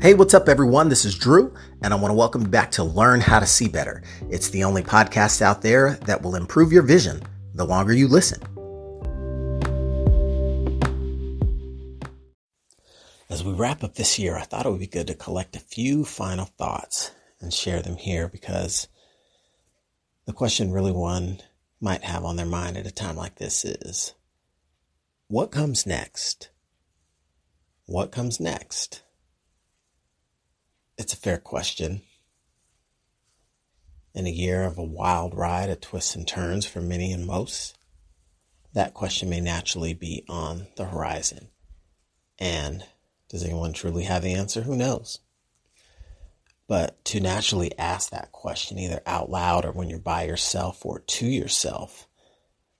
Hey, what's up, everyone? This is Drew, and I want to welcome you back to Learn How to See Better. It's the only podcast out there that will improve your vision the longer you listen. As we wrap up this year, I thought it would be good to collect a few final thoughts and share them here because the question really one might have on their mind at a time like this is what comes next? What comes next? It's a fair question. In a year of a wild ride of twists and turns for many and most, that question may naturally be on the horizon. And does anyone truly have the answer? Who knows? But to naturally ask that question, either out loud or when you're by yourself or to yourself,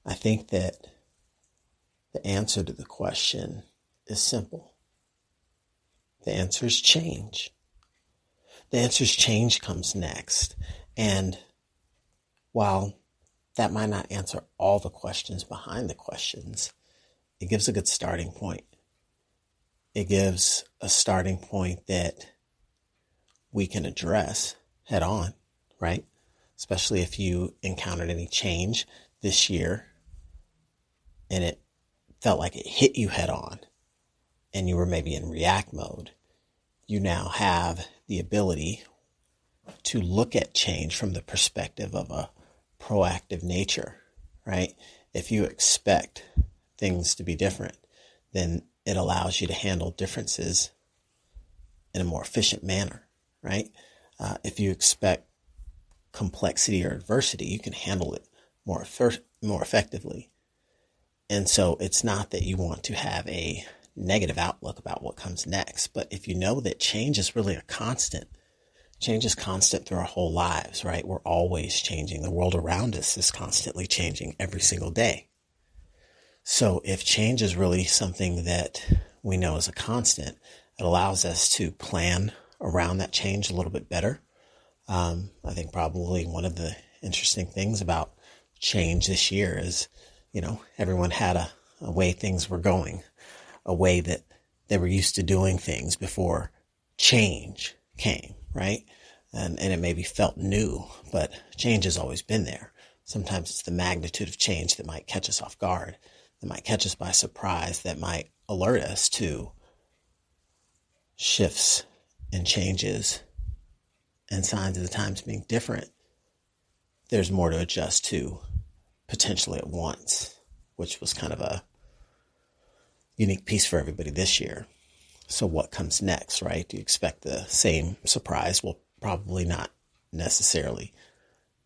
I think that the answer to the question is simple. The answer is change the answers change comes next. And while that might not answer all the questions behind the questions, it gives a good starting point. It gives a starting point that we can address head on, right? Especially if you encountered any change this year and it felt like it hit you head on and you were maybe in react mode. You now have the ability to look at change from the perspective of a proactive nature, right? If you expect things to be different, then it allows you to handle differences in a more efficient manner, right? Uh, if you expect complexity or adversity, you can handle it more more effectively. And so it's not that you want to have a negative outlook about what comes next. But if you know that change is really a constant, change is constant through our whole lives, right? We're always changing. The world around us is constantly changing every single day. So if change is really something that we know is a constant, it allows us to plan around that change a little bit better. Um, I think probably one of the interesting things about change this year is, you know, everyone had a, a way things were going a way that they were used to doing things before change came, right? And, and it maybe felt new, but change has always been there. Sometimes it's the magnitude of change that might catch us off guard, that might catch us by surprise, that might alert us to shifts and changes and signs of the times being different. There's more to adjust to potentially at once, which was kind of a unique piece for everybody this year. So what comes next, right? Do you expect the same surprise? Well, probably not necessarily,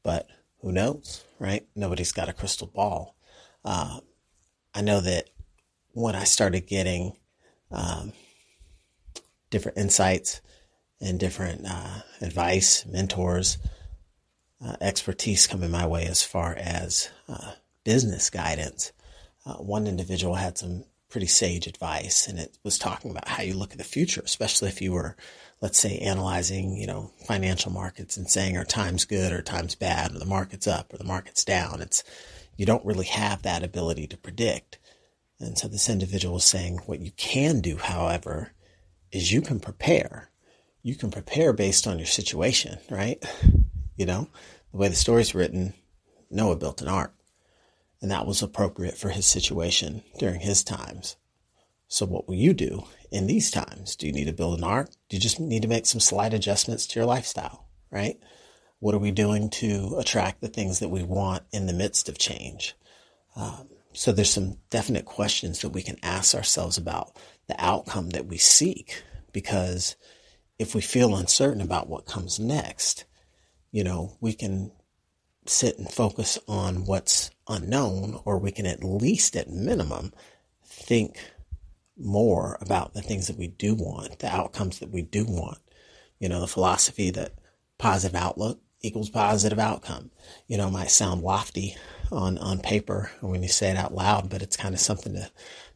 but who knows, right? Nobody's got a crystal ball. Uh, I know that when I started getting um, different insights and different uh, advice, mentors, uh, expertise coming my way as far as uh, business guidance, uh, one individual had some pretty sage advice and it was talking about how you look at the future, especially if you were, let's say, analyzing, you know, financial markets and saying are times good or times bad or the market's up or the market's down. It's, you don't really have that ability to predict. And so this individual was saying what you can do, however, is you can prepare. You can prepare based on your situation, right? You know, the way the story's written, Noah built an ark and that was appropriate for his situation during his times. So, what will you do in these times? Do you need to build an ark? Do you just need to make some slight adjustments to your lifestyle, right? What are we doing to attract the things that we want in the midst of change? Um, so, there's some definite questions that we can ask ourselves about the outcome that we seek, because if we feel uncertain about what comes next, you know, we can sit and focus on what's unknown, or we can at least, at minimum, think more about the things that we do want, the outcomes that we do want. You know, the philosophy that positive outlook equals positive outcome. You know, might sound lofty on, on paper when you say it out loud, but it's kind of something to,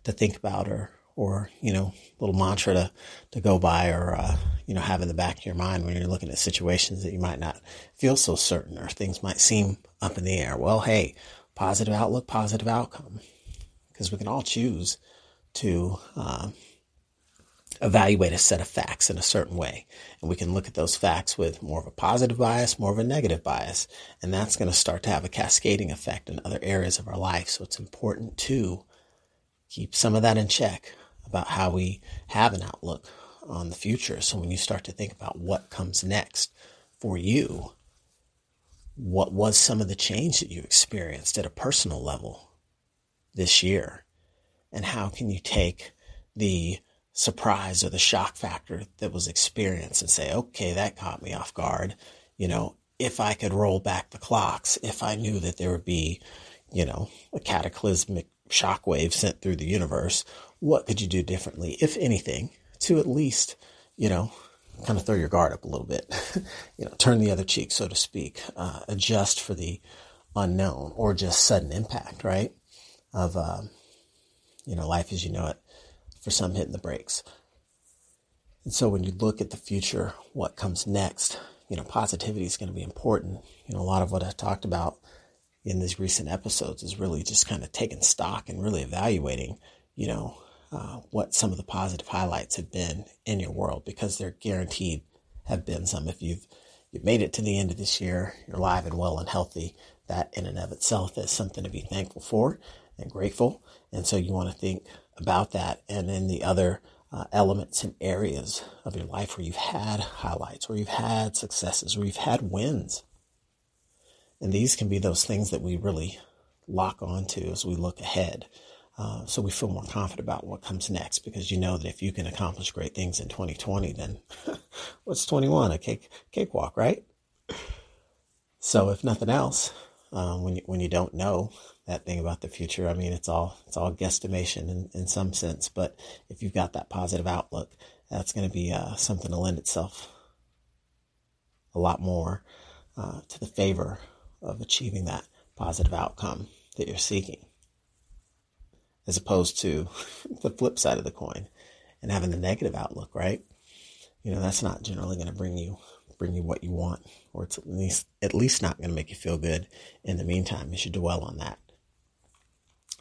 to think about or, or, you know, little mantra to, to go by or, uh, you know, have in the back of your mind when you're looking at situations that you might not feel so certain or things might seem up in the air. Well, hey, positive outlook, positive outcome. Because we can all choose to uh, evaluate a set of facts in a certain way. And we can look at those facts with more of a positive bias, more of a negative bias. And that's going to start to have a cascading effect in other areas of our life. So it's important to keep some of that in check about how we have an outlook on the future. So when you start to think about what comes next for you, what was some of the change that you experienced at a personal level this year? And how can you take the surprise or the shock factor that was experienced and say, okay, that caught me off guard. You know, if I could roll back the clocks, if I knew that there would be, you know, a cataclysmic shockwave sent through the universe, what could you do differently, if anything, to at least, you know, kind of throw your guard up a little bit, you know, turn the other cheek, so to speak, uh, adjust for the unknown or just sudden impact, right? Of, uh, you know, life as you know it for some hitting the brakes. And so when you look at the future, what comes next, you know, positivity is going to be important. You know, a lot of what I've talked about in these recent episodes is really just kind of taking stock and really evaluating, you know, uh, what some of the positive highlights have been in your world because they're guaranteed have been some. If you've you've made it to the end of this year, you're alive and well and healthy, that in and of itself is something to be thankful for and grateful. And so you want to think about that and then the other uh, elements and areas of your life where you've had highlights, where you've had successes, where you've had wins. And these can be those things that we really lock onto as we look ahead. Uh, so we feel more confident about what comes next because you know that if you can accomplish great things in 2020, then what's 21? A cake cakewalk, right? So if nothing else, uh, when you, when you don't know, that thing about the future. I mean, it's all it's all guesstimation in, in some sense, but if you've got that positive outlook, that's going to be uh, something to lend itself a lot more uh, to the favor of achieving that positive outcome that you're seeking, as opposed to the flip side of the coin and having the negative outlook. Right? You know, that's not generally going to bring you bring you what you want, or it's at least at least not going to make you feel good. In the meantime, you should dwell on that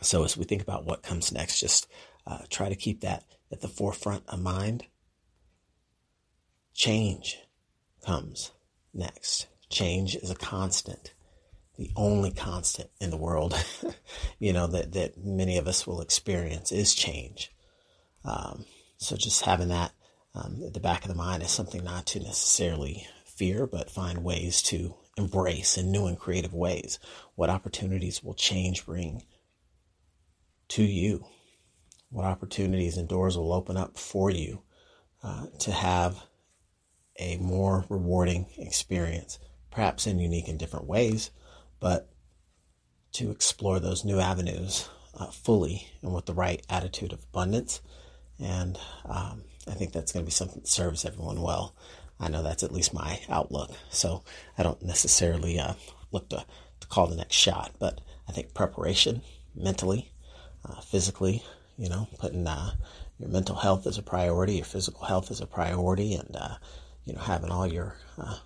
so as we think about what comes next, just uh, try to keep that at the forefront of mind. Change comes next. Change is a constant, the only constant in the world, you know, that, that many of us will experience is change. Um, so just having that um, at the back of the mind is something not to necessarily fear, but find ways to embrace in new and creative ways. What opportunities will change bring to you, what opportunities and doors will open up for you uh, to have a more rewarding experience, perhaps in unique and different ways, but to explore those new avenues uh, fully and with the right attitude of abundance. And um, I think that's going to be something that serves everyone well. I know that's at least my outlook. So I don't necessarily uh, look to, to call the next shot, but I think preparation mentally uh, physically, you know, putting uh, your mental health as a priority, your physical health as a priority, and, uh, you know, having all your uh,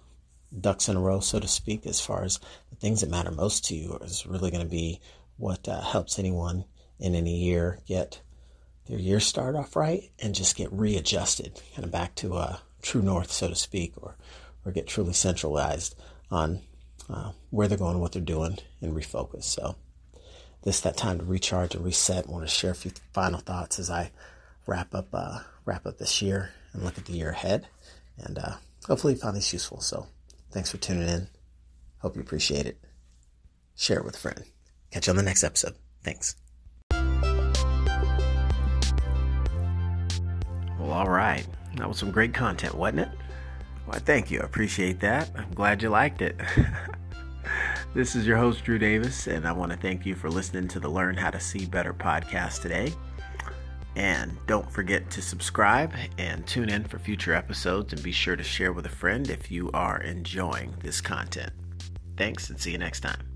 ducks in a row, so to speak, as far as the things that matter most to you is really going to be what uh, helps anyone in any year get their year start off right and just get readjusted, kind of back to a true north, so to speak, or, or get truly centralized on uh, where they're going, what they're doing, and refocus. So, this that time to recharge and reset. I want to share a few final thoughts as I wrap up uh, wrap up this year and look at the year ahead. And uh, hopefully you found this useful. So thanks for tuning in. Hope you appreciate it. Share it with a friend. Catch you on the next episode. Thanks. Well, all right. That was some great content, wasn't it? Why, thank you. I appreciate that. I'm glad you liked it. This is your host, Drew Davis, and I want to thank you for listening to the Learn How to See Better podcast today. And don't forget to subscribe and tune in for future episodes and be sure to share with a friend if you are enjoying this content. Thanks and see you next time.